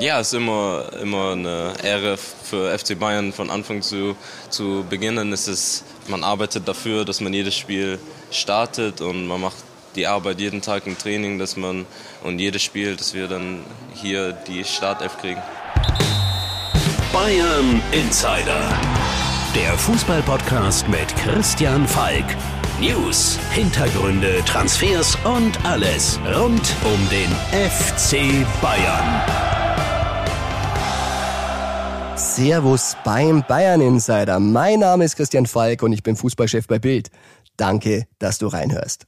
Ja, es ist immer, immer eine Ehre für FC Bayern von Anfang zu, zu beginnen. Es ist, man arbeitet dafür, dass man jedes Spiel startet und man macht die Arbeit jeden Tag im Training, dass man und jedes Spiel, dass wir dann hier die Startelf kriegen. Bayern Insider. Der Fußballpodcast mit Christian Falk. News, Hintergründe, Transfers und alles rund um den FC Bayern. Servus beim Bayern Insider. Mein Name ist Christian Falk und ich bin Fußballchef bei Bild. Danke, dass du reinhörst.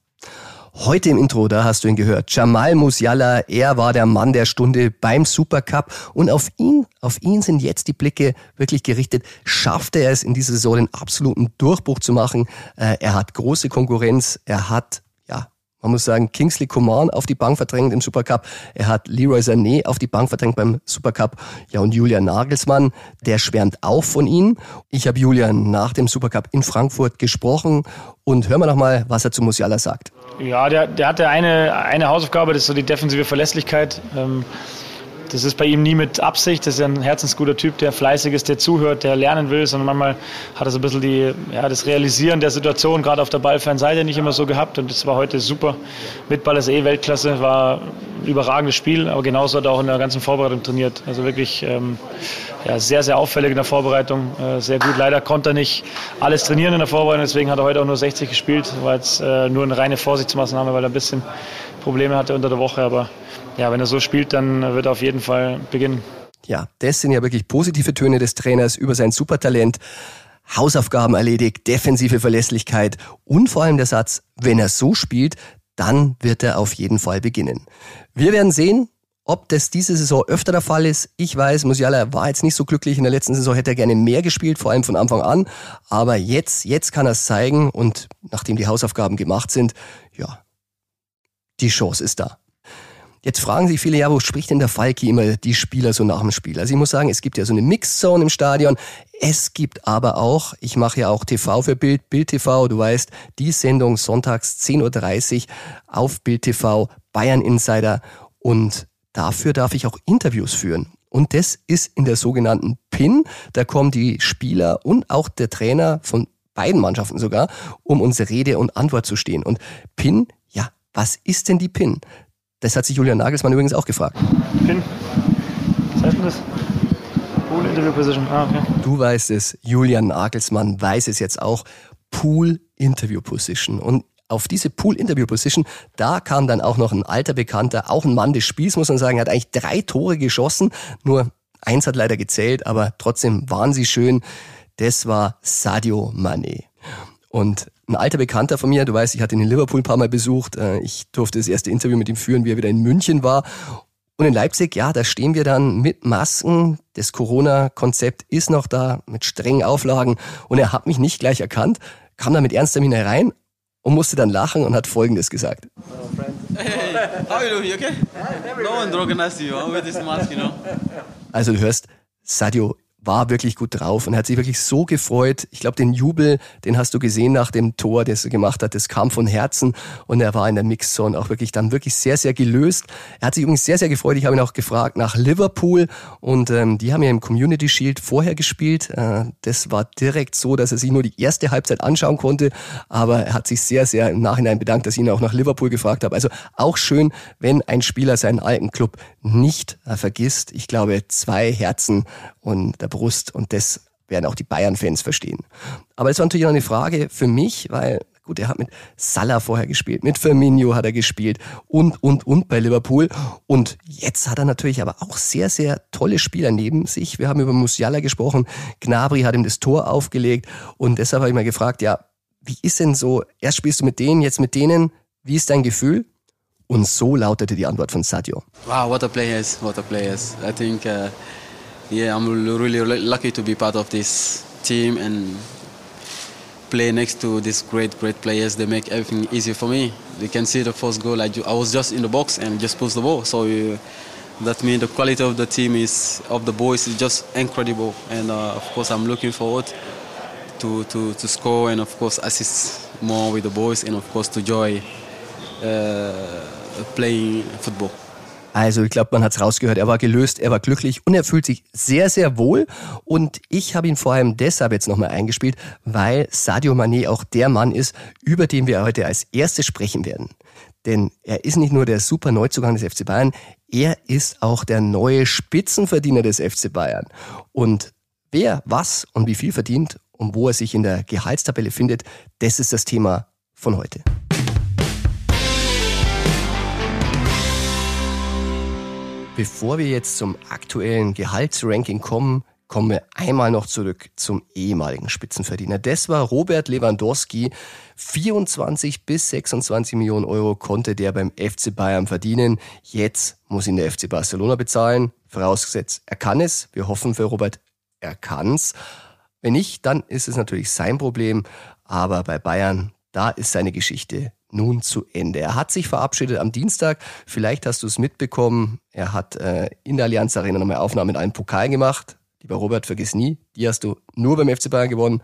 Heute im Intro, da hast du ihn gehört. Jamal Musiala, er war der Mann der Stunde beim Supercup und auf ihn, auf ihn sind jetzt die Blicke wirklich gerichtet. Schaffte er es in dieser Saison den absoluten Durchbruch zu machen? Äh, er hat große Konkurrenz, er hat man muss sagen, Kingsley Coman auf die Bank verdrängt im Supercup. Er hat Leroy Sané auf die Bank verdrängt beim Supercup. Ja, und Julian Nagelsmann, der schwärmt auch von ihm. Ich habe Julian nach dem Supercup in Frankfurt gesprochen und hören wir noch mal, was er zu Musiala sagt. Ja, der, der hatte eine, eine Hausaufgabe, das ist so die defensive Verlässlichkeit. Ähm, das ist bei ihm nie mit Absicht. Das ist ein herzensguter Typ, der fleißig ist, der zuhört, der lernen will, sondern manchmal hat er so ein bisschen die, ja, das Realisieren der Situation, gerade auf der ballfernen Seite, nicht immer so gehabt. Und das war heute super. Mit Ball ist eh Weltklasse, war ein überragendes Spiel, aber genauso hat er auch in der ganzen Vorbereitung trainiert. Also wirklich ähm, ja, sehr, sehr auffällig in der Vorbereitung, äh, sehr gut. Leider konnte er nicht alles trainieren in der Vorbereitung, deswegen hat er heute auch nur 60 gespielt. War jetzt äh, nur eine reine Vorsichtsmaßnahme, weil er ein bisschen Probleme hatte unter der Woche, aber ja, wenn er so spielt, dann wird er auf jeden Fall beginnen. Ja, das sind ja wirklich positive Töne des Trainers über sein Supertalent. Hausaufgaben erledigt, defensive Verlässlichkeit und vor allem der Satz, wenn er so spielt, dann wird er auf jeden Fall beginnen. Wir werden sehen, ob das diese Saison öfter der Fall ist. Ich weiß, Musiala war jetzt nicht so glücklich. In der letzten Saison hätte er gerne mehr gespielt, vor allem von Anfang an. Aber jetzt, jetzt kann er es zeigen und nachdem die Hausaufgaben gemacht sind, ja, die Chance ist da. Jetzt fragen sich viele, ja, wo spricht denn der Falki immer die Spieler so nach dem Spiel? Also ich muss sagen, es gibt ja so eine Mixzone im Stadion. Es gibt aber auch, ich mache ja auch TV für Bild, Bild TV, du weißt, die Sendung sonntags 10.30 Uhr auf Bild TV, Bayern Insider und dafür darf ich auch Interviews führen. Und das ist in der sogenannten PIN. Da kommen die Spieler und auch der Trainer von beiden Mannschaften sogar, um unsere Rede und Antwort zu stehen. Und PIN, ja, was ist denn die PIN? Das hat sich Julian Nagelsmann übrigens auch gefragt. Pin. Was heißt denn das? Pool Interview Position. Ah, okay. Du weißt es, Julian Nagelsmann weiß es jetzt auch. Pool Interview Position. Und auf diese Pool Interview Position, da kam dann auch noch ein alter Bekannter, auch ein Mann des Spiels, muss man sagen, er hat eigentlich drei Tore geschossen, nur eins hat leider gezählt, aber trotzdem waren sie schön. Das war Sadio Mané. Und ein alter Bekannter von mir, du weißt, ich hatte ihn in Liverpool ein paar Mal besucht. äh, Ich durfte das erste Interview mit ihm führen, wie er wieder in München war. Und in Leipzig, ja, da stehen wir dann mit Masken. Das Corona-Konzept ist noch da mit strengen Auflagen. Und er hat mich nicht gleich erkannt, kam dann mit ernstem Miene herein und musste dann lachen und hat Folgendes gesagt. Hey, how are you doing? You okay? No one recognized you huh, with this mask, you know. Also du hörst, Sadio war wirklich gut drauf und hat sich wirklich so gefreut. Ich glaube, den Jubel, den hast du gesehen nach dem Tor, das er gemacht hat, das kam von Herzen und er war in der Mixzone auch wirklich dann wirklich sehr, sehr gelöst. Er hat sich übrigens sehr, sehr gefreut. Ich habe ihn auch gefragt nach Liverpool und ähm, die haben ja im Community Shield vorher gespielt. Äh, das war direkt so, dass er sich nur die erste Halbzeit anschauen konnte, aber er hat sich sehr, sehr im Nachhinein bedankt, dass ich ihn auch nach Liverpool gefragt habe. Also auch schön, wenn ein Spieler seinen alten Club nicht äh, vergisst. Ich glaube, zwei Herzen und der Brust und das werden auch die Bayern-Fans verstehen. Aber es war natürlich noch eine Frage für mich, weil gut, er hat mit Salah vorher gespielt, mit Firmino hat er gespielt und, und, und bei Liverpool. Und jetzt hat er natürlich aber auch sehr, sehr tolle Spieler neben sich. Wir haben über Musiala gesprochen, Gnabry hat ihm das Tor aufgelegt und deshalb habe ich mal gefragt, ja, wie ist denn so, erst spielst du mit denen, jetzt mit denen, wie ist dein Gefühl? Und so lautete die Antwort von Sadio. Wow, what a players! What a players! I think, uh, yeah, I'm really lucky to be part of this team and play next to these great, great players. They make everything easy for me. You can see the first goal. I, I was just in the box and just pushed the ball. So uh, that means the quality of the team is of the boys is just incredible. And uh, of course, I'm looking forward to, to, to score and of course assist more with the boys and of course to enjoy uh, playing football. Also ich glaube, man hat es rausgehört. Er war gelöst, er war glücklich und er fühlt sich sehr, sehr wohl. Und ich habe ihn vor allem deshalb jetzt nochmal eingespielt, weil Sadio Mané auch der Mann ist, über den wir heute als erstes sprechen werden. Denn er ist nicht nur der super Neuzugang des FC Bayern, er ist auch der neue Spitzenverdiener des FC Bayern. Und wer was und wie viel verdient und wo er sich in der Gehaltstabelle findet, das ist das Thema von heute. Bevor wir jetzt zum aktuellen Gehaltsranking kommen, kommen wir einmal noch zurück zum ehemaligen Spitzenverdiener. Das war Robert Lewandowski. 24 bis 26 Millionen Euro konnte der beim FC Bayern verdienen. Jetzt muss ihn der FC Barcelona bezahlen. Vorausgesetzt, er kann es. Wir hoffen für Robert, er kann's. Wenn nicht, dann ist es natürlich sein Problem. Aber bei Bayern, da ist seine Geschichte nun zu Ende. Er hat sich verabschiedet am Dienstag. Vielleicht hast du es mitbekommen. Er hat äh, in der Allianz Arena nochmal Aufnahmen in einem Pokal gemacht. Lieber Robert, vergiss nie, die hast du nur beim FC Bayern gewonnen.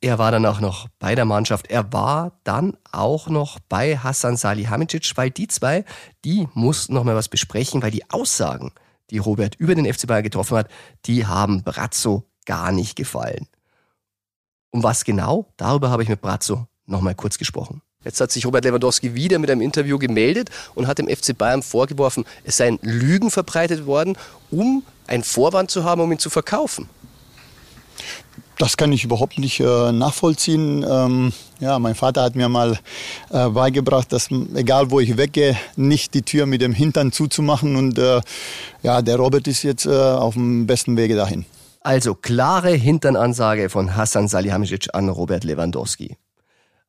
Er war dann auch noch bei der Mannschaft. Er war dann auch noch bei Hassan Salihamidzic, weil die zwei, die mussten noch mal was besprechen, weil die Aussagen, die Robert über den FC Bayern getroffen hat, die haben Brazzo gar nicht gefallen. Um was genau? Darüber habe ich mit Brazzo noch mal kurz gesprochen. Jetzt hat sich Robert Lewandowski wieder mit einem Interview gemeldet und hat dem FC Bayern vorgeworfen, es seien Lügen verbreitet worden, um einen Vorwand zu haben, um ihn zu verkaufen. Das kann ich überhaupt nicht äh, nachvollziehen. Ähm, ja, mein Vater hat mir mal äh, beigebracht, dass egal wo ich weggehe, nicht die Tür mit dem Hintern zuzumachen. Und äh, ja, der Robert ist jetzt äh, auf dem besten Wege dahin. Also klare Hinternansage von Hassan Salihamidzic an Robert Lewandowski.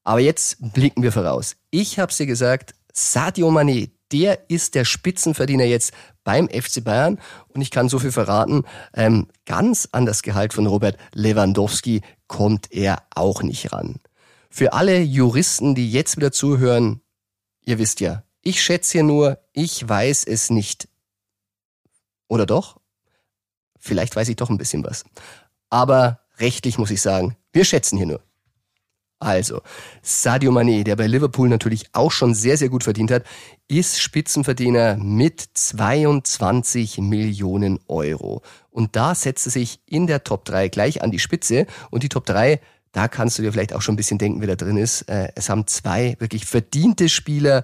Aber jetzt blicken wir voraus. Ich habe dir gesagt, Sadio Mané, der ist der Spitzenverdiener jetzt beim FC Bayern. Und ich kann so viel verraten, ähm, ganz an das Gehalt von Robert Lewandowski kommt er auch nicht ran. Für alle Juristen, die jetzt wieder zuhören, ihr wisst ja, ich schätze hier nur, ich weiß es nicht. Oder doch? Vielleicht weiß ich doch ein bisschen was. Aber rechtlich muss ich sagen, wir schätzen hier nur. Also, Sadio Mané, der bei Liverpool natürlich auch schon sehr, sehr gut verdient hat, ist Spitzenverdiener mit 22 Millionen Euro. Und da setzt er sich in der Top 3 gleich an die Spitze. Und die Top 3, da kannst du dir vielleicht auch schon ein bisschen denken, wer da drin ist. Äh, es haben zwei wirklich verdiente Spieler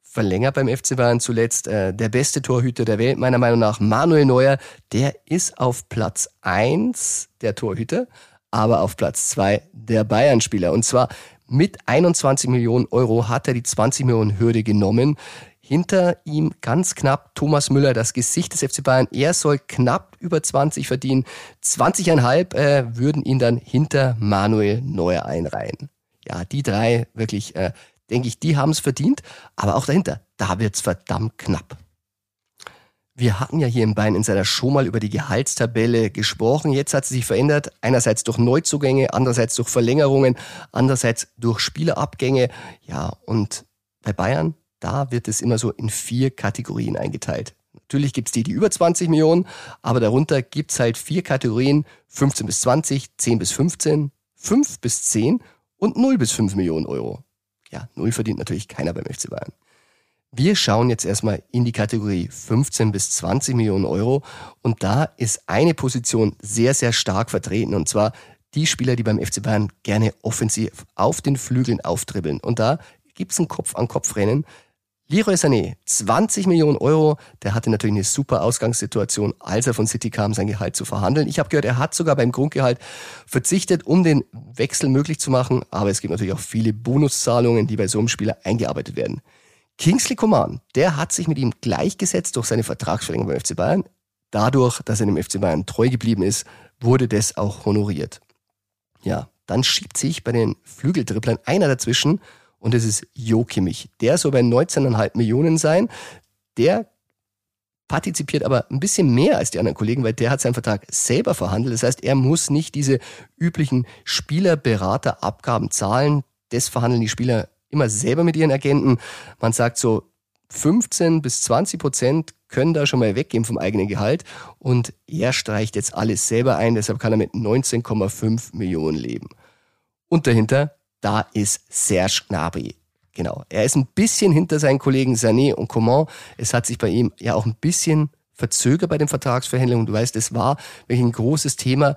verlängert beim FC Bayern zuletzt. Äh, der beste Torhüter der Welt, meiner Meinung nach, Manuel Neuer, der ist auf Platz 1 der Torhüter aber auf Platz zwei der Bayern-Spieler. Und zwar mit 21 Millionen Euro hat er die 20 Millionen Hürde genommen. Hinter ihm ganz knapp Thomas Müller, das Gesicht des FC Bayern. Er soll knapp über 20 verdienen. 20,5 äh, würden ihn dann hinter Manuel Neuer einreihen. Ja, die drei wirklich, äh, denke ich, die haben es verdient. Aber auch dahinter, da wird's verdammt knapp. Wir hatten ja hier im Bein in seiner Show mal über die Gehaltstabelle gesprochen. Jetzt hat sie sich verändert. Einerseits durch Neuzugänge, andererseits durch Verlängerungen, andererseits durch Spielerabgänge. Ja, und bei Bayern, da wird es immer so in vier Kategorien eingeteilt. Natürlich gibt's die, die über 20 Millionen, aber darunter gibt's halt vier Kategorien. 15 bis 20, 10 bis 15, 5 bis 10 und 0 bis 5 Millionen Euro. Ja, null verdient natürlich keiner beim FC Bayern. Wir schauen jetzt erstmal in die Kategorie 15 bis 20 Millionen Euro und da ist eine Position sehr, sehr stark vertreten und zwar die Spieler, die beim FC Bayern gerne offensiv auf den Flügeln auftribbeln. Und da gibt's ein Kopf-an-Kopf-Rennen. Leroy Sané, 20 Millionen Euro, der hatte natürlich eine super Ausgangssituation, als er von City kam, sein Gehalt zu verhandeln. Ich habe gehört, er hat sogar beim Grundgehalt verzichtet, um den Wechsel möglich zu machen, aber es gibt natürlich auch viele Bonuszahlungen, die bei so einem Spieler eingearbeitet werden. Kingsley Coman, der hat sich mit ihm gleichgesetzt durch seine Vertragsverlängerung beim FC Bayern. Dadurch, dass er dem FC Bayern treu geblieben ist, wurde das auch honoriert. Ja, dann schiebt sich bei den Flügeltripplern einer dazwischen und das ist Jo Kimmich. Der soll bei 19,5 Millionen sein. Der partizipiert aber ein bisschen mehr als die anderen Kollegen, weil der hat seinen Vertrag selber verhandelt. Das heißt, er muss nicht diese üblichen Spielerberaterabgaben zahlen. Das verhandeln die Spieler immer selber mit ihren Agenten. Man sagt so, 15 bis 20 Prozent können da schon mal weggehen vom eigenen Gehalt und er streicht jetzt alles selber ein, deshalb kann er mit 19,5 Millionen leben. Und dahinter, da ist Serge Gnabry. genau. Er ist ein bisschen hinter seinen Kollegen Sané und Coman. Es hat sich bei ihm ja auch ein bisschen verzögert bei den Vertragsverhandlungen. Du weißt, es war wirklich ein großes Thema.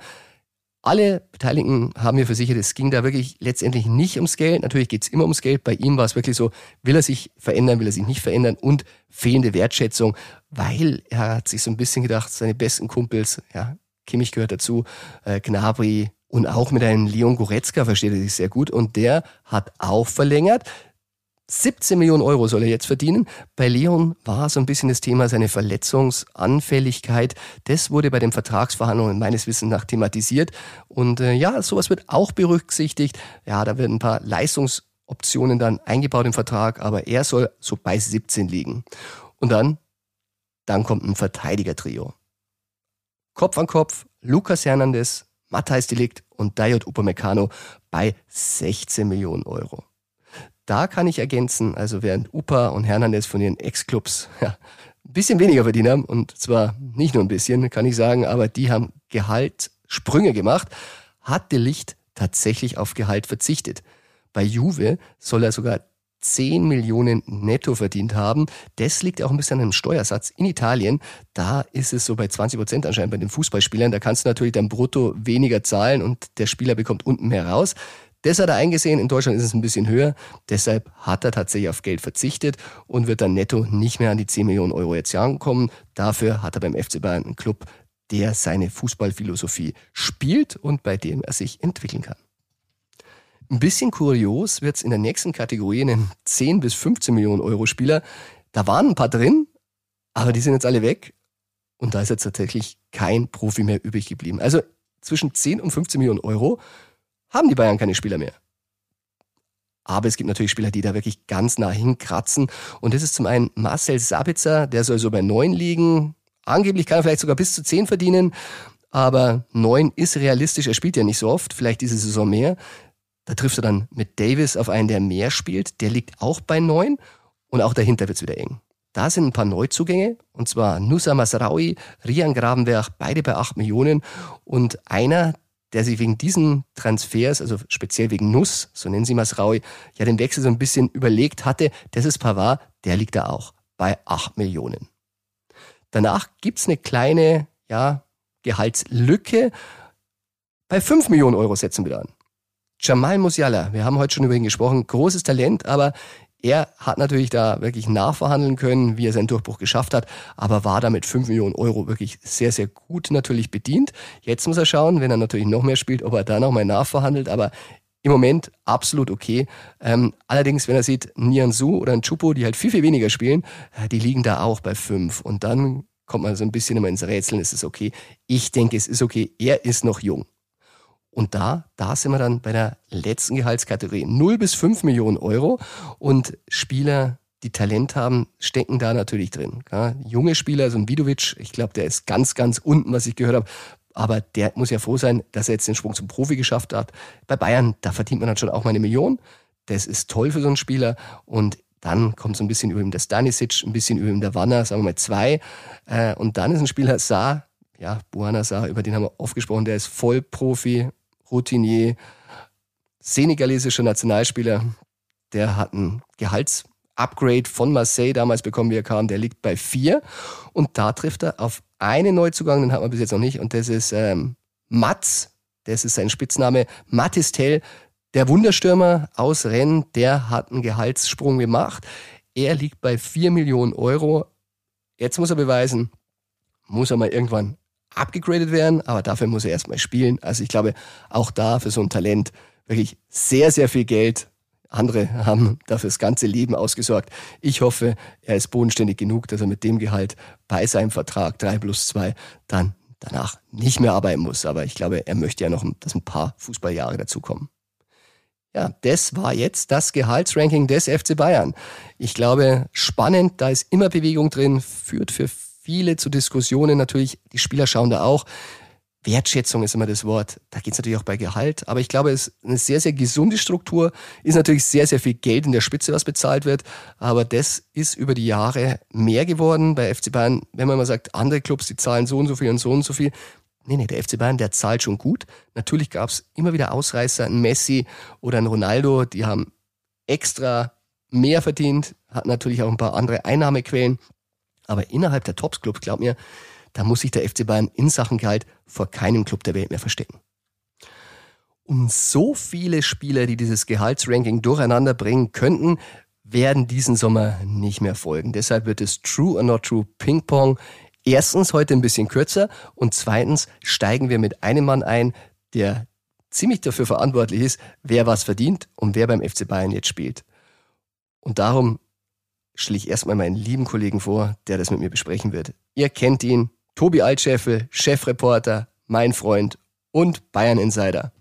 Alle Beteiligten haben mir versichert, es ging da wirklich letztendlich nicht ums Geld. Natürlich geht es immer ums Geld. Bei ihm war es wirklich so, will er sich verändern, will er sich nicht verändern und fehlende Wertschätzung, weil er hat sich so ein bisschen gedacht, seine besten Kumpels, ja, Kimmich gehört dazu, äh, Gnabry und auch mit einem Leon Goretzka versteht er sich sehr gut und der hat auch verlängert. 17 Millionen Euro soll er jetzt verdienen. Bei Leon war so ein bisschen das Thema seine Verletzungsanfälligkeit. Das wurde bei den Vertragsverhandlungen meines Wissens nach thematisiert. Und äh, ja, sowas wird auch berücksichtigt. Ja, da werden ein paar Leistungsoptionen dann eingebaut im Vertrag, aber er soll so bei 17 liegen. Und dann, dann kommt ein Verteidiger-Trio. Kopf an Kopf, Lukas Hernandez, Matthijs Delikt und Dayot Upamecano bei 16 Millionen Euro. Da kann ich ergänzen, also während Upa und Hernandez von ihren Ex-Clubs ja, ein bisschen weniger verdient haben, und zwar nicht nur ein bisschen, kann ich sagen, aber die haben Gehaltssprünge gemacht, hat De Licht tatsächlich auf Gehalt verzichtet. Bei Juve soll er sogar 10 Millionen netto verdient haben. Das liegt auch ein bisschen an dem Steuersatz. In Italien, da ist es so bei 20 Prozent anscheinend bei den Fußballspielern. Da kannst du natürlich dann brutto weniger zahlen und der Spieler bekommt unten mehr raus. Das hat er eingesehen. In Deutschland ist es ein bisschen höher. Deshalb hat er tatsächlich auf Geld verzichtet und wird dann netto nicht mehr an die 10 Millionen Euro jetzt Jahr kommen. Dafür hat er beim FC Bayern einen Club, der seine Fußballphilosophie spielt und bei dem er sich entwickeln kann. Ein bisschen kurios wird es in der nächsten Kategorie, einen 10 bis 15 Millionen Euro Spieler. Da waren ein paar drin, aber die sind jetzt alle weg. Und da ist jetzt tatsächlich kein Profi mehr übrig geblieben. Also zwischen 10 und 15 Millionen Euro haben die Bayern keine Spieler mehr. Aber es gibt natürlich Spieler, die da wirklich ganz nah hinkratzen. Und das ist zum einen Marcel Sabitzer, der soll so bei neun liegen. Angeblich kann er vielleicht sogar bis zu zehn verdienen. Aber neun ist realistisch. Er spielt ja nicht so oft. Vielleicht diese Saison mehr. Da trifft er dann mit Davis auf einen, der mehr spielt. Der liegt auch bei neun. Und auch dahinter wird es wieder eng. Da sind ein paar Neuzugänge, und zwar Nusa Masraoui, Rian Gravenberg, beide bei acht Millionen. Und einer, der sich wegen diesen Transfers, also speziell wegen Nuss, so nennen sie Masraui, ja den Wechsel so ein bisschen überlegt hatte, das ist Pavard, der liegt da auch bei 8 Millionen. Danach gibt's eine kleine, ja, Gehaltslücke. Bei 5 Millionen Euro setzen wir an. Jamal Musiala, wir haben heute schon über ihn gesprochen, großes Talent, aber er hat natürlich da wirklich nachverhandeln können, wie er seinen Durchbruch geschafft hat, aber war da mit 5 Millionen Euro wirklich sehr, sehr gut natürlich bedient. Jetzt muss er schauen, wenn er natürlich noch mehr spielt, ob er da nochmal nachverhandelt, aber im Moment absolut okay. Ähm, allerdings, wenn er sieht, Nian Su oder ein Chupo, die halt viel, viel weniger spielen, äh, die liegen da auch bei 5 und dann kommt man so ein bisschen immer ins Rätseln, ist es okay. Ich denke, es ist okay, er ist noch jung. Und da, da sind wir dann bei der letzten Gehaltskategorie. 0 bis 5 Millionen Euro. Und Spieler, die Talent haben, stecken da natürlich drin. Ja, junge Spieler, so ein Vidovic, ich glaube, der ist ganz, ganz unten, was ich gehört habe. Aber der muss ja froh sein, dass er jetzt den Sprung zum Profi geschafft hat. Bei Bayern, da verdient man dann schon auch mal eine Million. Das ist toll für so einen Spieler. Und dann kommt so ein bisschen über ihm der Stanisic, ein bisschen über ihm der Wanner, sagen wir mal zwei. Äh, und dann ist ein Spieler Saar, ja, Buana Saar, über den haben wir oft gesprochen, der ist Vollprofi, Routinier, senegalesischer Nationalspieler, der hat ein Gehaltsupgrade von Marseille damals bekommen, wie er kam. Der liegt bei vier. Und da trifft er auf einen Neuzugang, den hat man bis jetzt noch nicht. Und das ist ähm, Mats. Das ist sein Spitzname. Matistel, der Wunderstürmer aus Rennes, der hat einen Gehaltssprung gemacht. Er liegt bei vier Millionen Euro. Jetzt muss er beweisen, muss er mal irgendwann abgegradet werden, aber dafür muss er erstmal spielen. Also ich glaube, auch da für so ein Talent wirklich sehr, sehr viel Geld. Andere haben dafür das ganze Leben ausgesorgt. Ich hoffe, er ist bodenständig genug, dass er mit dem Gehalt bei seinem Vertrag 3 plus 2 dann danach nicht mehr arbeiten muss. Aber ich glaube, er möchte ja noch, dass ein paar Fußballjahre dazukommen. Ja, das war jetzt das Gehaltsranking des FC Bayern. Ich glaube, spannend, da ist immer Bewegung drin, führt für viele zu Diskussionen natürlich. Die Spieler schauen da auch. Wertschätzung ist immer das Wort. Da geht es natürlich auch bei Gehalt. Aber ich glaube, es ist eine sehr, sehr gesunde Struktur. Ist natürlich sehr, sehr viel Geld in der Spitze, was bezahlt wird. Aber das ist über die Jahre mehr geworden. Bei FC Bayern, wenn man mal sagt, andere Clubs, die zahlen so und so viel und so und so viel. Nee, nee, der FC Bayern, der zahlt schon gut. Natürlich gab es immer wieder Ausreißer, ein Messi oder ein Ronaldo, die haben extra mehr verdient, hat natürlich auch ein paar andere Einnahmequellen. Aber innerhalb der Tops-Clubs, glaub mir, da muss sich der FC Bayern in Sachen Gehalt vor keinem Club der Welt mehr verstecken. Und so viele Spieler, die dieses Gehaltsranking durcheinander bringen könnten, werden diesen Sommer nicht mehr folgen. Deshalb wird es True or Not True Ping Pong erstens heute ein bisschen kürzer und zweitens steigen wir mit einem Mann ein, der ziemlich dafür verantwortlich ist, wer was verdient und wer beim FC Bayern jetzt spielt. Und darum stelle ich erstmal meinen lieben Kollegen vor, der das mit mir besprechen wird. Ihr kennt ihn, Tobi Altscheffel, Chefreporter, mein Freund und Bayern Insider.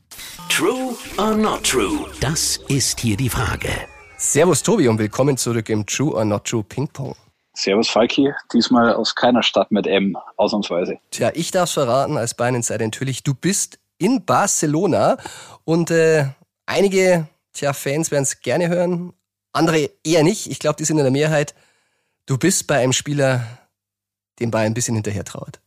True or not true? Das ist hier die Frage. Servus Tobi und willkommen zurück im True or Not True Ping Pong. Servus Falki, diesmal aus keiner Stadt mit M, ausnahmsweise. Tja, ich darf verraten als Bayern Insider natürlich, du bist in Barcelona und äh, einige tja, Fans werden es gerne hören, andere eher nicht. Ich glaube, die sind in der Mehrheit. Du bist bei einem Spieler, dem Bayern ein bisschen hinterher traut.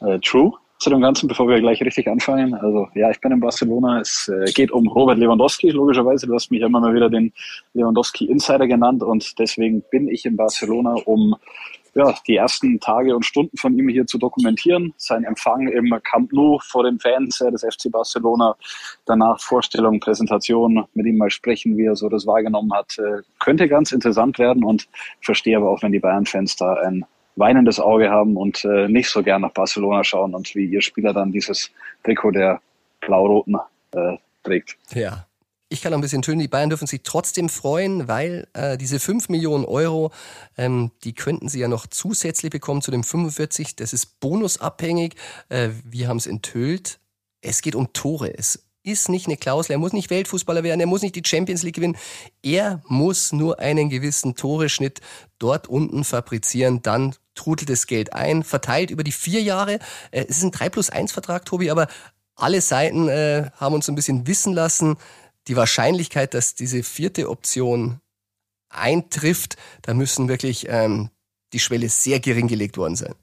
Äh, true zu dem Ganzen, bevor wir gleich richtig anfangen. Also ja, ich bin in Barcelona. Es äh, geht um Robert Lewandowski, logischerweise. Du hast mich immer mal wieder den Lewandowski Insider genannt und deswegen bin ich in Barcelona, um ja, die ersten Tage und Stunden von ihm hier zu dokumentieren. Sein Empfang im Camp Nou vor den Fans des FC Barcelona. Danach Vorstellung, Präsentation, mit ihm mal sprechen, wie er so das wahrgenommen hat. Äh, könnte ganz interessant werden und verstehe aber auch, wenn die Bayern-Fans da ein weinendes Auge haben und äh, nicht so gern nach Barcelona schauen und wie ihr Spieler dann dieses Trikot der Blau-Roten äh, trägt. Ja, ich kann noch ein bisschen tönen, die Bayern dürfen sich trotzdem freuen, weil äh, diese 5 Millionen Euro, ähm, die könnten sie ja noch zusätzlich bekommen zu dem 45. Das ist bonusabhängig. Äh, wir haben es enthüllt. Es geht um Tore. Es ist nicht eine Klausel. Er muss nicht Weltfußballer werden. Er muss nicht die Champions League gewinnen. Er muss nur einen gewissen Toreschnitt dort unten fabrizieren. Dann trudelt das Geld ein, verteilt über die vier Jahre. Äh, es ist ein 3 plus 1 Vertrag, Tobi, aber alle Seiten äh, haben uns ein bisschen wissen lassen, die Wahrscheinlichkeit, dass diese vierte Option eintrifft, da müssen wirklich ähm, die Schwelle sehr gering gelegt worden sein.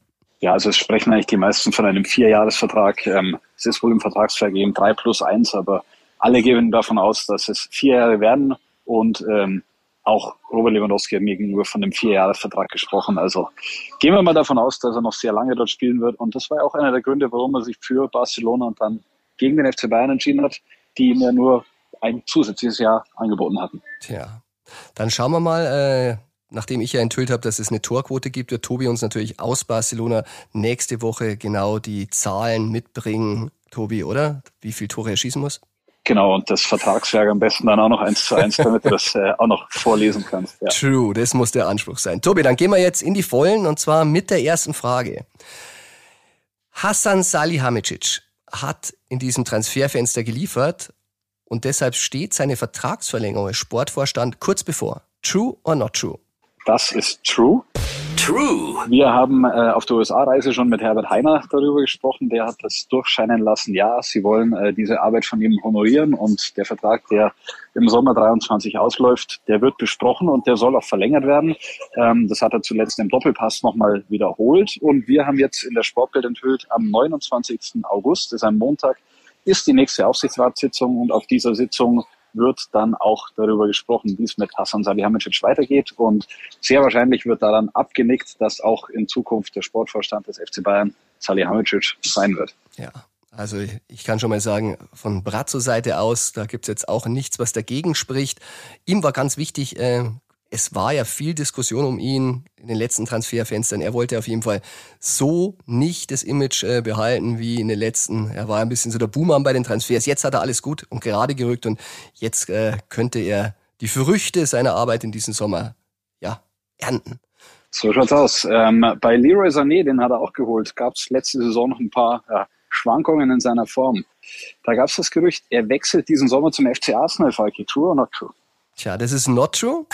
Ja, also es sprechen eigentlich die meisten von einem Vierjahresvertrag. Ähm, es ist wohl im Vertragsvergehen drei plus eins, aber alle gehen davon aus, dass es vier Jahre werden und ähm, auch Robert Lewandowski hat mir gegenüber von einem Vierjahresvertrag gesprochen. Also gehen wir mal davon aus, dass er noch sehr lange dort spielen wird. Und das war auch einer der Gründe, warum er sich für Barcelona und dann gegen den FC Bayern entschieden hat, die ihm ja nur ein zusätzliches Jahr angeboten hatten. Tja, dann schauen wir mal, äh, nachdem ich ja enthüllt habe, dass es eine Torquote gibt, wird Tobi uns natürlich aus Barcelona nächste Woche genau die Zahlen mitbringen. Tobi, oder? Wie viel Tore er schießen muss? Genau, und das Vertragswerk am besten dann auch noch eins zu eins, damit du das äh, auch noch vorlesen kannst. Ja. True, das muss der Anspruch sein. Tobi, dann gehen wir jetzt in die Vollen und zwar mit der ersten Frage. Hassan Salihamidzic hat in diesem Transferfenster geliefert und deshalb steht seine Vertragsverlängerung als Sportvorstand kurz bevor. True or not true? Das ist true. True. Wir haben äh, auf der USA-Reise schon mit Herbert Heiner darüber gesprochen. Der hat das durchscheinen lassen. Ja, sie wollen äh, diese Arbeit von ihm honorieren und der Vertrag, der im Sommer 23 ausläuft, der wird besprochen und der soll auch verlängert werden. Ähm, das hat er zuletzt im Doppelpass nochmal wiederholt und wir haben jetzt in der Sportbild enthüllt, am 29. August, das ist ein Montag, ist die nächste Aufsichtsratssitzung und auf dieser Sitzung wird dann auch darüber gesprochen, wie es mit Hassan Salihamidzic weitergeht. Und sehr wahrscheinlich wird daran abgenickt, dass auch in Zukunft der Sportvorstand des FC Bayern Salihamidzic sein wird. Ja. Also ich kann schon mal sagen, von Brazzo Seite aus, da gibt's jetzt auch nichts, was dagegen spricht. Ihm war ganz wichtig, äh, es war ja viel Diskussion um ihn in den letzten Transferfenstern. Er wollte auf jeden Fall so nicht das Image äh, behalten wie in den letzten. Er war ein bisschen so der Boomer bei den Transfers. Jetzt hat er alles gut und gerade gerückt und jetzt äh, könnte er die Früchte seiner Arbeit in diesem Sommer ja ernten. So schaut's aus. Ähm, bei Leroy Sané, den hat er auch geholt, gab es letzte Saison noch ein paar ja, Schwankungen in seiner Form. Da gab es das Gerücht, er wechselt diesen Sommer zum FC Arsenal, Falki. True or not true? Tja, das ist not true.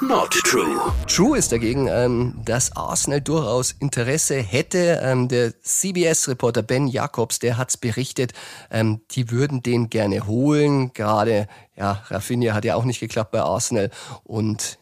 Not true. True ist dagegen, ähm, dass Arsenal durchaus Interesse hätte. Ähm, der CBS-Reporter Ben Jacobs, der hat's berichtet, ähm, die würden den gerne holen. Gerade, ja, Rafinha hat ja auch nicht geklappt bei Arsenal. Und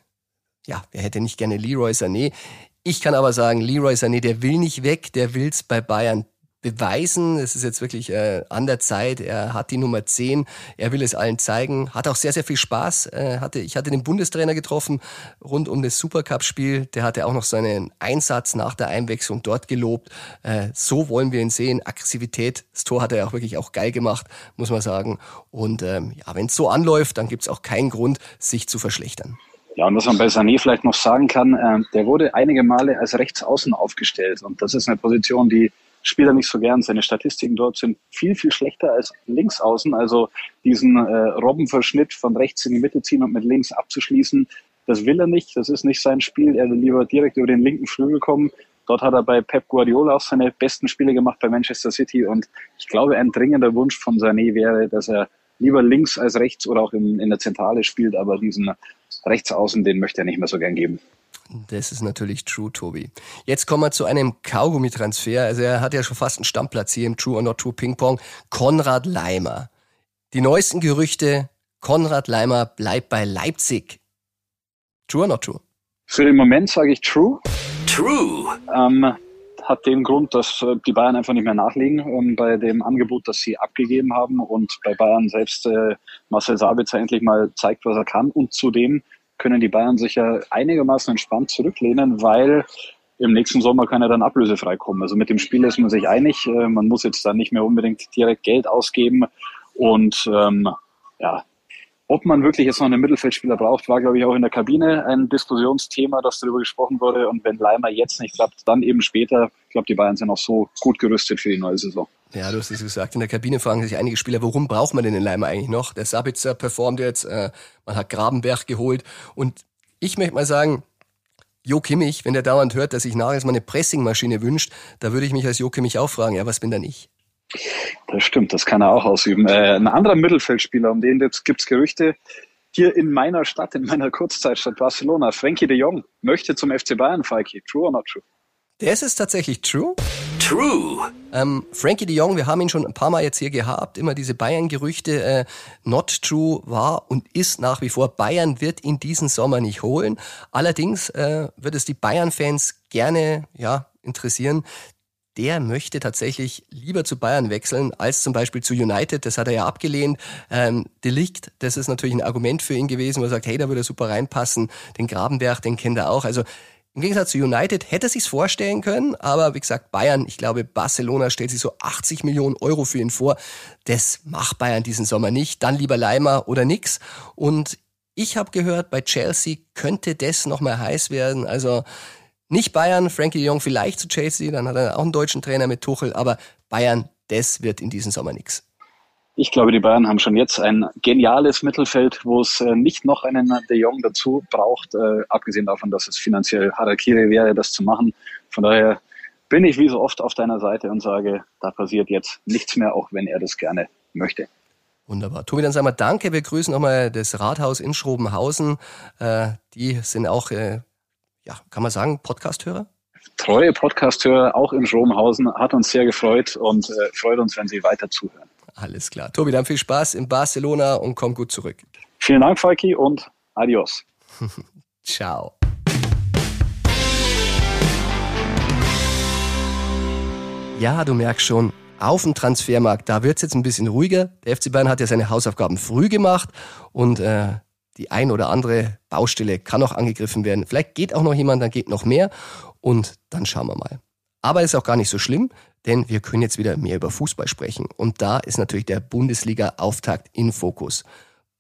ja, wer hätte nicht gerne Leroy Sané? Ich kann aber sagen, Leroy Sané, der will nicht weg, der will's bei Bayern beweisen. Es ist jetzt wirklich äh, an der Zeit. Er hat die Nummer 10. Er will es allen zeigen. Hat auch sehr, sehr viel Spaß. Äh, hatte, ich hatte den Bundestrainer getroffen rund um das Supercup-Spiel. Der hatte auch noch seinen Einsatz nach der Einwechslung dort gelobt. Äh, so wollen wir ihn sehen. Aggressivität. Das Tor hat er auch wirklich auch geil gemacht, muss man sagen. Und ähm, ja, wenn es so anläuft, dann gibt es auch keinen Grund, sich zu verschlechtern. Ja, und was man bei Sané vielleicht noch sagen kann, äh, der wurde einige Male als Rechtsaußen aufgestellt. Und das ist eine Position, die spielt er nicht so gern. Seine Statistiken dort sind viel, viel schlechter als links außen. Also diesen äh, Robbenverschnitt von rechts in die Mitte ziehen und mit links abzuschließen, das will er nicht. Das ist nicht sein Spiel. Er will lieber direkt über den linken Flügel kommen. Dort hat er bei Pep Guardiola auch seine besten Spiele gemacht bei Manchester City. Und ich glaube, ein dringender Wunsch von Sané wäre, dass er lieber links als rechts oder auch in, in der Zentrale spielt. Aber diesen Rechtsaußen, den möchte er nicht mehr so gern geben. Das ist natürlich true, Tobi. Jetzt kommen wir zu einem Kaugummi-Transfer. Also er hat ja schon fast einen Stammplatz hier im True or Not True Ping Pong. Konrad Leimer. Die neuesten Gerüchte, Konrad Leimer bleibt bei Leipzig. True or not true? Für den Moment sage ich true. True. Ähm, hat den Grund, dass äh, die Bayern einfach nicht mehr nachlegen ähm, bei dem Angebot, das sie abgegeben haben und bei Bayern selbst äh, Marcel Sabitzer endlich mal zeigt, was er kann und zudem können die Bayern sich ja einigermaßen entspannt zurücklehnen, weil im nächsten Sommer kann er dann ablösefrei kommen. Also mit dem Spiel ist man sich einig. Äh, man muss jetzt dann nicht mehr unbedingt direkt Geld ausgeben. Und ähm, ja, ob man wirklich jetzt noch einen Mittelfeldspieler braucht, war, glaube ich, auch in der Kabine ein Diskussionsthema, das darüber gesprochen wurde. Und wenn Leimer jetzt nicht klappt, dann eben später. Ich glaube, die Bayern sind auch so gut gerüstet für die neue Saison. Ja, du hast es gesagt. In der Kabine fragen sich einige Spieler, warum braucht man denn den Leimer eigentlich noch? Der Sabitzer performt jetzt, äh, man hat Grabenberg geholt. Und ich möchte mal sagen, Jo Kimmich, wenn der dauernd hört, dass sich Nagelsmann eine Pressingmaschine wünscht, da würde ich mich als Jo Kimmich auch fragen, ja, was bin dann ich? Das stimmt, das kann er auch ausüben. Äh, ein anderer Mittelfeldspieler, um den jetzt gibt's Gerüchte, hier in meiner Stadt, in meiner Kurzzeitstadt Barcelona, Frankie de Jong möchte zum FC Bayern, Falki. True or not true? Das ist tatsächlich true. True. Ähm, Frankie de Jong, wir haben ihn schon ein paar Mal jetzt hier gehabt, immer diese Bayern-Gerüchte. Äh, not true war und ist nach wie vor. Bayern wird ihn diesen Sommer nicht holen. Allerdings äh, wird es die Bayern-Fans gerne ja, interessieren. Der möchte tatsächlich lieber zu Bayern wechseln als zum Beispiel zu United. Das hat er ja abgelehnt. Ähm, Delikt, das ist natürlich ein Argument für ihn gewesen, wo er sagt, hey, da würde er super reinpassen. Den Grabenberg, den kennt er auch. Also im Gegensatz zu United hätte er sich's vorstellen können, aber wie gesagt, Bayern, ich glaube, Barcelona stellt sich so 80 Millionen Euro für ihn vor. Das macht Bayern diesen Sommer nicht. Dann lieber Leimer oder nix. Und ich habe gehört, bei Chelsea könnte das nochmal heiß werden. Also nicht Bayern, Frankie de Jong vielleicht zu Chelsea, dann hat er auch einen deutschen Trainer mit Tuchel, aber Bayern, das wird in diesem Sommer nix. Ich glaube, die Bayern haben schon jetzt ein geniales Mittelfeld, wo es äh, nicht noch einen De Jong dazu braucht, äh, abgesehen davon, dass es finanziell Harakiri wäre, das zu machen. Von daher bin ich wie so oft auf deiner Seite und sage, da passiert jetzt nichts mehr, auch wenn er das gerne möchte. Wunderbar. Tobi, dann sagen wir Danke. Wir grüßen nochmal das Rathaus in Schrobenhausen. Äh, die sind auch, äh, ja, kann man sagen, Podcasthörer? Treue Podcasthörer, auch in Schrobenhausen, hat uns sehr gefreut und äh, freut uns, wenn Sie weiter zuhören. Alles klar. Tobi, dann viel Spaß in Barcelona und komm gut zurück. Vielen Dank, Falki, und adios. Ciao. Ja, du merkst schon, auf dem Transfermarkt, da wird's jetzt ein bisschen ruhiger. Der FC Bayern hat ja seine Hausaufgaben früh gemacht und äh, die ein oder andere Baustelle kann noch angegriffen werden. Vielleicht geht auch noch jemand, dann geht noch mehr und dann schauen wir mal. Aber ist auch gar nicht so schlimm, denn wir können jetzt wieder mehr über Fußball sprechen. Und da ist natürlich der Bundesliga-Auftakt in Fokus.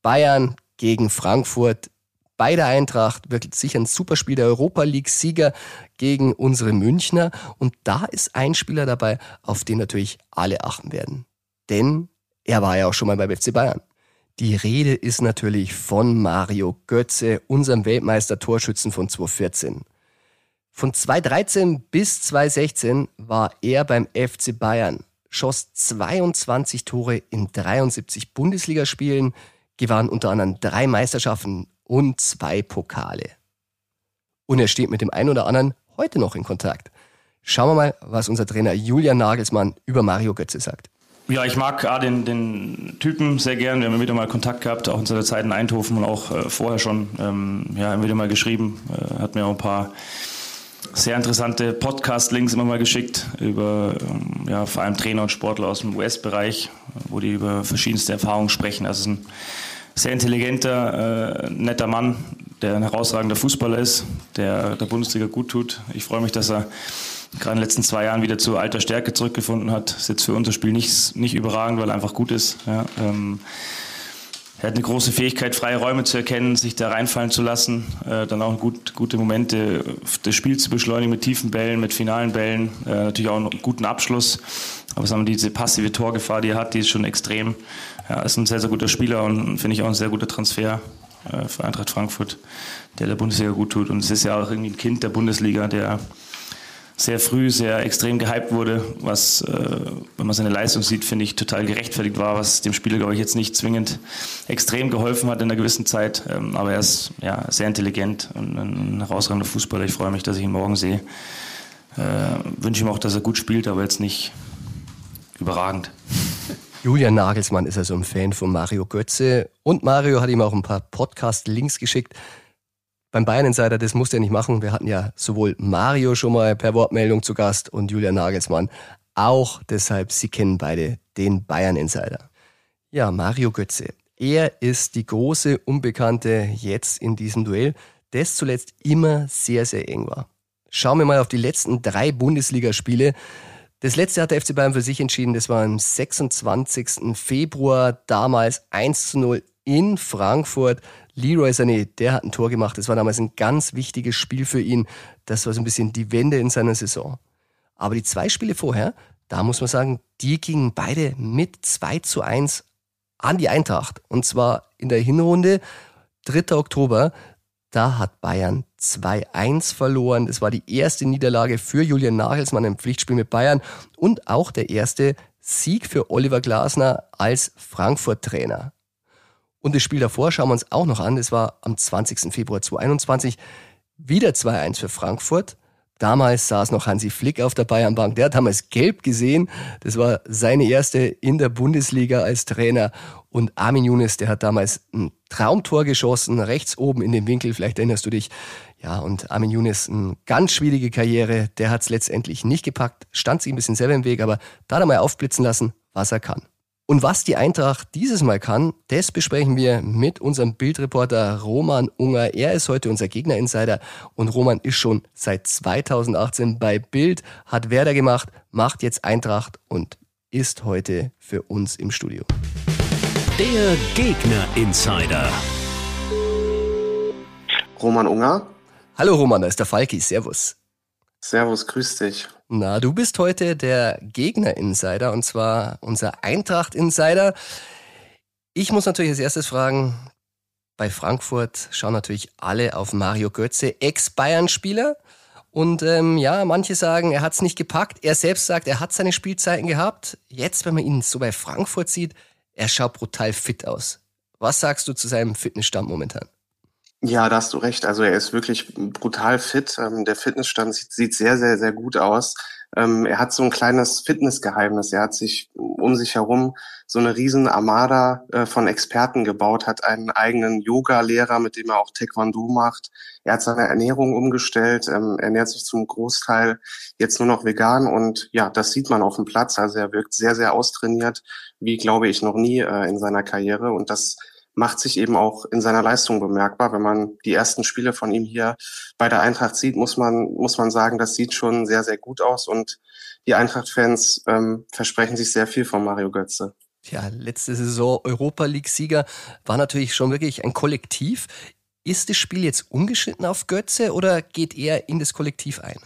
Bayern gegen Frankfurt. Bei der Eintracht wirklich sicher ein Superspiel der Europa League-Sieger gegen unsere Münchner. Und da ist ein Spieler dabei, auf den natürlich alle achten werden. Denn er war ja auch schon mal bei FC Bayern. Die Rede ist natürlich von Mario Götze, unserem Weltmeister-Torschützen von 2014. Von 2013 bis 2016 war er beim FC Bayern, schoss 22 Tore in 73 Bundesligaspielen, gewann unter anderem drei Meisterschaften und zwei Pokale. Und er steht mit dem einen oder anderen heute noch in Kontakt. Schauen wir mal, was unser Trainer Julian Nagelsmann über Mario Götze sagt. Ja, ich mag A, den, den Typen sehr gern. Wir haben wieder mal Kontakt gehabt, auch in seiner Zeit in Eindhoven und auch äh, vorher schon. Ähm, ja, haben wieder mal geschrieben, äh, hat mir auch ein paar sehr interessante Podcast-Links immer mal geschickt über ähm, ja, vor allem Trainer und Sportler aus dem US-Bereich, wo die über verschiedenste Erfahrungen sprechen. Also ein sehr intelligenter, äh, netter Mann, der ein herausragender Fußballer ist, der der Bundesliga gut tut. Ich freue mich, dass er gerade in den letzten zwei Jahren wieder zu alter Stärke zurückgefunden hat. Ist jetzt für unser Spiel nicht, nicht überragend, weil er einfach gut ist. Ja, ähm, er hat eine große Fähigkeit, freie Räume zu erkennen, sich da reinfallen zu lassen, äh, dann auch gut, gute Momente, das Spiel zu beschleunigen mit tiefen Bällen, mit finalen Bällen, äh, natürlich auch einen guten Abschluss. Aber sagen wir, diese passive Torgefahr, die er hat, die ist schon extrem. Ja, ist ein sehr, sehr guter Spieler und finde ich auch ein sehr guter Transfer äh, für Eintracht Frankfurt, der der Bundesliga gut tut. Und es ist ja auch irgendwie ein Kind der Bundesliga, der sehr früh sehr extrem gehypt wurde, was, äh, wenn man seine Leistung sieht, finde ich total gerechtfertigt war, was dem Spieler, glaube ich, jetzt nicht zwingend extrem geholfen hat in einer gewissen Zeit. Ähm, aber er ist ja, sehr intelligent und ein herausragender Fußballer. Ich freue mich, dass ich ihn morgen sehe. Äh, wünsche ihm auch, dass er gut spielt, aber jetzt nicht überragend. Julian Nagelsmann ist also ein Fan von Mario Götze und Mario hat ihm auch ein paar Podcast-Links geschickt beim Bayern Insider, das musste er nicht machen. Wir hatten ja sowohl Mario schon mal per Wortmeldung zu Gast und Julian Nagelsmann auch. Deshalb, Sie kennen beide den Bayern Insider. Ja, Mario Götze. Er ist die große Unbekannte jetzt in diesem Duell, das zuletzt immer sehr, sehr eng war. Schauen wir mal auf die letzten drei Bundesligaspiele. Das letzte hat der FC Bayern für sich entschieden. Das war am 26. Februar, damals 1 zu 0 in Frankfurt. Leroy Sané, der hat ein Tor gemacht. Das war damals ein ganz wichtiges Spiel für ihn. Das war so ein bisschen die Wende in seiner Saison. Aber die zwei Spiele vorher, da muss man sagen, die gingen beide mit 2 zu 1 an die Eintracht. Und zwar in der Hinrunde, 3. Oktober, da hat Bayern 2-1 verloren. Das war die erste Niederlage für Julian Nagelsmann im Pflichtspiel mit Bayern und auch der erste Sieg für Oliver Glasner als Frankfurt-Trainer. Und das Spiel davor schauen wir uns auch noch an. Das war am 20. Februar 2021. Wieder 2-1 für Frankfurt. Damals saß noch Hansi Flick auf der Bayernbank. Der hat damals gelb gesehen. Das war seine erste in der Bundesliga als Trainer. Und Armin Younes, der hat damals ein Traumtor geschossen, rechts oben in den Winkel. Vielleicht erinnerst du dich. Ja, und Armin Younes, eine ganz schwierige Karriere. Der hat es letztendlich nicht gepackt. Stand sich ein bisschen selber im Weg, aber da hat er mal aufblitzen lassen, was er kann. Und was die Eintracht dieses Mal kann, das besprechen wir mit unserem Bildreporter Roman Unger. Er ist heute unser Gegner-Insider und Roman ist schon seit 2018 bei Bild, hat Werder gemacht, macht jetzt Eintracht und ist heute für uns im Studio. Der Gegner-Insider. Roman Unger. Hallo Roman, da ist der Falki. Servus. Servus, grüß dich. Na, du bist heute der Gegner-Insider und zwar unser Eintracht-Insider. Ich muss natürlich als erstes fragen, bei Frankfurt schauen natürlich alle auf Mario Götze, Ex-Bayern-Spieler. Und ähm, ja, manche sagen, er hat es nicht gepackt. Er selbst sagt, er hat seine Spielzeiten gehabt. Jetzt, wenn man ihn so bei Frankfurt sieht, er schaut brutal fit aus. Was sagst du zu seinem Fitnessstand momentan? Ja, da hast du recht. Also er ist wirklich brutal fit. Ähm, der Fitnessstand sieht, sieht, sehr, sehr, sehr gut aus. Ähm, er hat so ein kleines Fitnessgeheimnis. Er hat sich um sich herum so eine riesen Armada äh, von Experten gebaut, hat einen eigenen Yoga-Lehrer, mit dem er auch Taekwondo macht. Er hat seine Ernährung umgestellt, ähm, ernährt sich zum Großteil jetzt nur noch vegan und ja, das sieht man auf dem Platz. Also er wirkt sehr, sehr austrainiert, wie glaube ich noch nie äh, in seiner Karriere und das macht sich eben auch in seiner Leistung bemerkbar. Wenn man die ersten Spiele von ihm hier bei der Eintracht sieht, muss man, muss man sagen, das sieht schon sehr, sehr gut aus und die Eintracht-Fans ähm, versprechen sich sehr viel von Mario Götze. Ja, letzte Saison Europa League-Sieger war natürlich schon wirklich ein Kollektiv. Ist das Spiel jetzt umgeschnitten auf Götze oder geht er in das Kollektiv ein?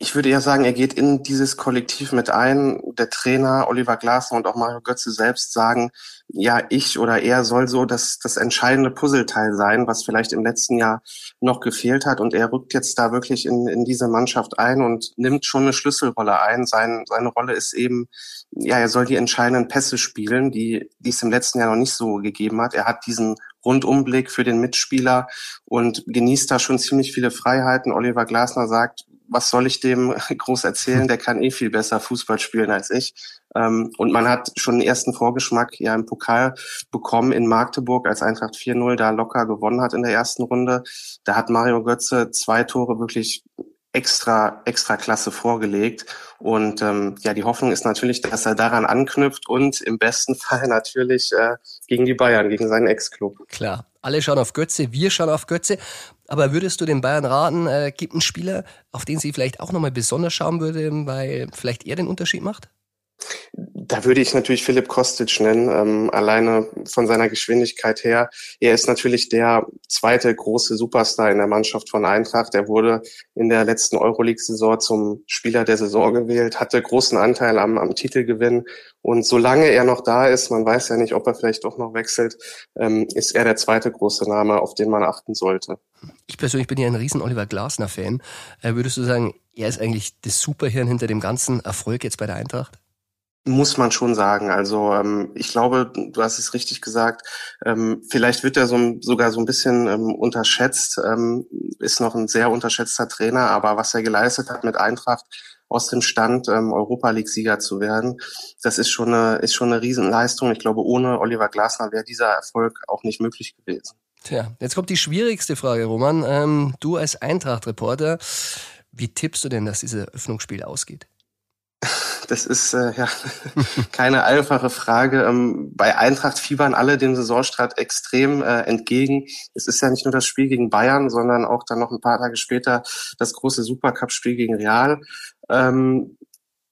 Ich würde eher sagen, er geht in dieses Kollektiv mit ein. Der Trainer Oliver Glasner und auch Mario Götze selbst sagen, ja, ich oder er soll so das, das entscheidende Puzzleteil sein, was vielleicht im letzten Jahr noch gefehlt hat. Und er rückt jetzt da wirklich in, in diese Mannschaft ein und nimmt schon eine Schlüsselrolle ein. Sein, seine Rolle ist eben, ja, er soll die entscheidenden Pässe spielen, die, die es im letzten Jahr noch nicht so gegeben hat. Er hat diesen Rundumblick für den Mitspieler und genießt da schon ziemlich viele Freiheiten. Oliver Glasner sagt, was soll ich dem groß erzählen? Der kann eh viel besser Fußball spielen als ich. Ähm, und man hat schon einen ersten Vorgeschmack ja im Pokal bekommen in Magdeburg, als Eintracht 4-0 da locker gewonnen hat in der ersten Runde. Da hat Mario Götze zwei Tore wirklich extra, extra Klasse vorgelegt. Und ähm, ja, die Hoffnung ist natürlich, dass er daran anknüpft und im besten Fall natürlich äh, gegen die Bayern, gegen seinen Ex-Club. Klar, alle schauen auf Götze, wir schauen auf Götze. Aber würdest du den Bayern raten, äh, gibt einen Spieler, auf den sie vielleicht auch nochmal besonders schauen würde, weil vielleicht er den Unterschied macht? Da würde ich natürlich Philipp Kostic nennen, ähm, alleine von seiner Geschwindigkeit her. Er ist natürlich der zweite große Superstar in der Mannschaft von Eintracht. Er wurde in der letzten Euroleague-Saison zum Spieler der Saison gewählt, hatte großen Anteil am, am Titelgewinn. Und solange er noch da ist, man weiß ja nicht, ob er vielleicht doch noch wechselt, ähm, ist er der zweite große Name, auf den man achten sollte. Ich persönlich bin ja ein riesen Oliver Glasner-Fan. Äh, würdest du sagen, er ist eigentlich das Superhirn hinter dem ganzen Erfolg jetzt bei der Eintracht? Muss man schon sagen. Also ähm, ich glaube, du hast es richtig gesagt. Ähm, vielleicht wird er so, sogar so ein bisschen ähm, unterschätzt. Ähm, ist noch ein sehr unterschätzter Trainer, aber was er geleistet hat mit Eintracht aus dem Stand ähm, Europa League Sieger zu werden, das ist schon eine ist schon eine Riesenleistung. Ich glaube, ohne Oliver Glasner wäre dieser Erfolg auch nicht möglich gewesen. Tja, jetzt kommt die schwierigste Frage, Roman. Ähm, du als Eintracht-Reporter, wie tippst du denn, dass dieses Öffnungsspiel ausgeht? Das ist äh, ja keine einfache Frage. Ähm, bei Eintracht fiebern alle dem Saisonstart extrem äh, entgegen. Es ist ja nicht nur das Spiel gegen Bayern, sondern auch dann noch ein paar Tage später das große Supercup-Spiel gegen Real. Ähm,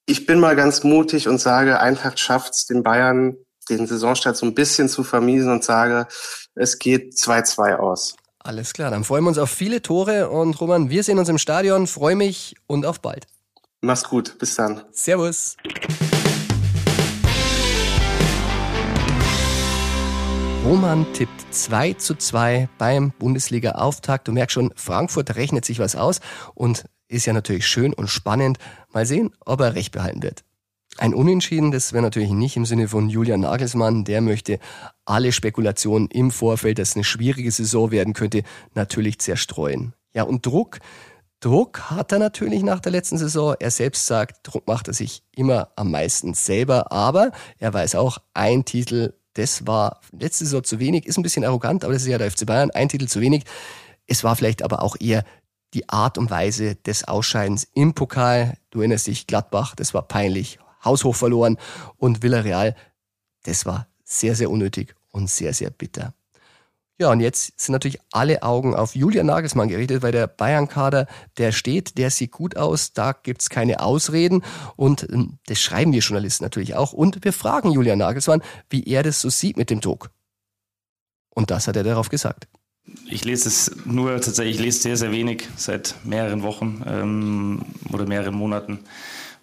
ich bin mal ganz mutig und sage, Eintracht schafft es, den Bayern den Saisonstart so ein bisschen zu vermiesen und sage, es geht 2-2 aus. Alles klar, dann freuen wir uns auf viele Tore und Roman, wir sehen uns im Stadion, freue mich und auf bald. Mach's gut, bis dann. Servus. Roman tippt 2 zu 2 beim Bundesliga-Auftakt. Du merkst schon, Frankfurt rechnet sich was aus und ist ja natürlich schön und spannend. Mal sehen, ob er recht behalten wird. Ein Unentschieden, das wäre natürlich nicht im Sinne von Julian Nagelsmann. Der möchte alle Spekulationen im Vorfeld, dass es eine schwierige Saison werden könnte, natürlich zerstreuen. Ja, und Druck, Druck hat er natürlich nach der letzten Saison. Er selbst sagt, Druck macht er sich immer am meisten selber, aber er weiß auch, ein Titel, das war letzte Saison zu wenig, ist ein bisschen arrogant, aber das ist ja der FC Bayern, ein Titel zu wenig. Es war vielleicht aber auch eher die Art und Weise des Ausscheidens im Pokal. Du erinnerst dich, Gladbach, das war peinlich, haushoch verloren und Villarreal, das war sehr, sehr unnötig und sehr, sehr bitter. Ja, und jetzt sind natürlich alle Augen auf Julian Nagelsmann gerichtet, weil der Bayern-Kader, der steht, der sieht gut aus, da gibt's keine Ausreden und ähm, das schreiben wir Journalisten natürlich auch und wir fragen Julian Nagelsmann, wie er das so sieht mit dem Druck. Und das hat er darauf gesagt. Ich lese es nur tatsächlich, ich lese sehr, sehr wenig seit mehreren Wochen ähm, oder mehreren Monaten,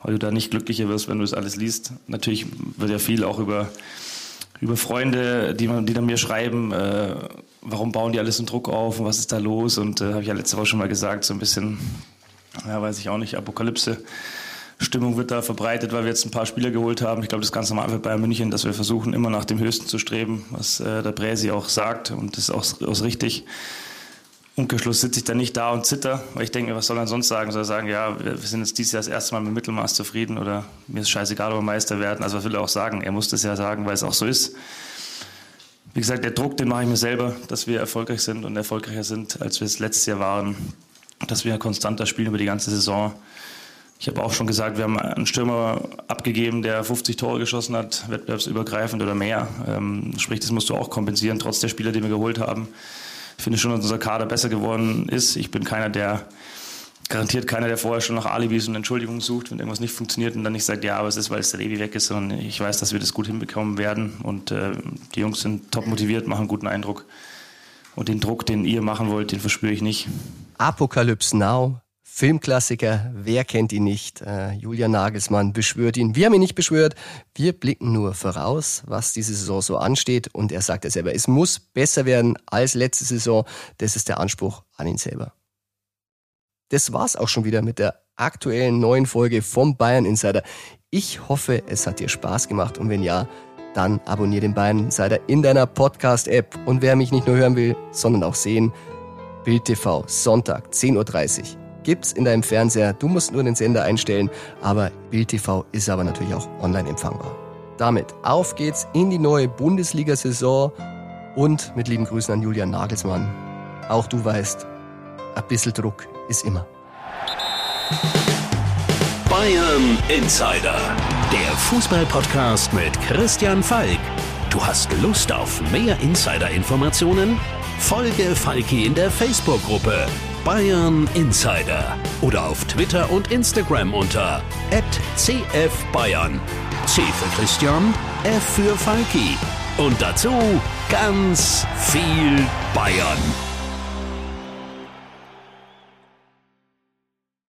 weil du da nicht glücklicher wirst, wenn du es alles liest. Natürlich wird ja viel auch über über Freunde, die, die dann mir schreiben, äh, warum bauen die alles einen Druck auf und was ist da los? Und äh, habe ich ja letzte Woche schon mal gesagt, so ein bisschen, ja, weiß ich auch nicht, Apokalypse. Stimmung wird da verbreitet, weil wir jetzt ein paar Spieler geholt haben. Ich glaube, das ist ganz normal für Bayern München, dass wir versuchen, immer nach dem Höchsten zu streben, was äh, der Präsi auch sagt und das ist auch, auch richtig. Umkehrschluss sitze ich da nicht da und zitter, weil ich denke, was soll er sonst sagen? Soll er sagen, ja, wir sind jetzt dieses Jahr das erste Mal mit Mittelmaß zufrieden oder mir ist scheißegal, ob wir Meister werden. Also was will er auch sagen? Er muss das ja sagen, weil es auch so ist. Wie gesagt, der Druck, den mache ich mir selber, dass wir erfolgreich sind und erfolgreicher sind, als wir es letztes Jahr waren. Dass wir konstanter spielen über die ganze Saison. Ich habe auch schon gesagt, wir haben einen Stürmer abgegeben, der 50 Tore geschossen hat, wettbewerbsübergreifend oder mehr. Ähm, sprich, das musst du auch kompensieren, trotz der Spieler, die wir geholt haben finde schon, dass unser Kader besser geworden ist. Ich bin keiner, der garantiert keiner, der vorher schon nach Alibis und Entschuldigungen sucht, wenn irgendwas nicht funktioniert und dann nicht sagt, ja, aber es ist, weil es der Levi weg ist, sondern ich weiß, dass wir das gut hinbekommen werden und äh, die Jungs sind top motiviert, machen guten Eindruck. Und den Druck, den ihr machen wollt, den verspüre ich nicht. Apokalypse Now Filmklassiker, wer kennt ihn nicht? Äh, Julian Nagelsmann beschwört ihn. Wir haben ihn nicht beschwört. Wir blicken nur voraus, was diese Saison so ansteht. Und er sagt ja selber, es muss besser werden als letzte Saison. Das ist der Anspruch an ihn selber. Das war's auch schon wieder mit der aktuellen neuen Folge vom Bayern Insider. Ich hoffe, es hat dir Spaß gemacht und wenn ja, dann abonniere den Bayern Insider in deiner Podcast-App. Und wer mich nicht nur hören will, sondern auch sehen, Bild TV, Sonntag, 10.30 Uhr gibt's in deinem Fernseher. Du musst nur den Sender einstellen, aber Bild TV ist aber natürlich auch online empfangbar. Damit auf geht's in die neue Bundesliga-Saison und mit lieben Grüßen an Julian Nagelsmann. Auch du weißt, ein bisschen Druck ist immer. Bayern Insider, der Fußballpodcast mit Christian Falk. Du hast Lust auf mehr Insider-Informationen? Folge Falki in der Facebook-Gruppe Bayern Insider oder auf Twitter und Instagram unter @cfbayern. C für Christian, F für Falki und dazu ganz viel Bayern.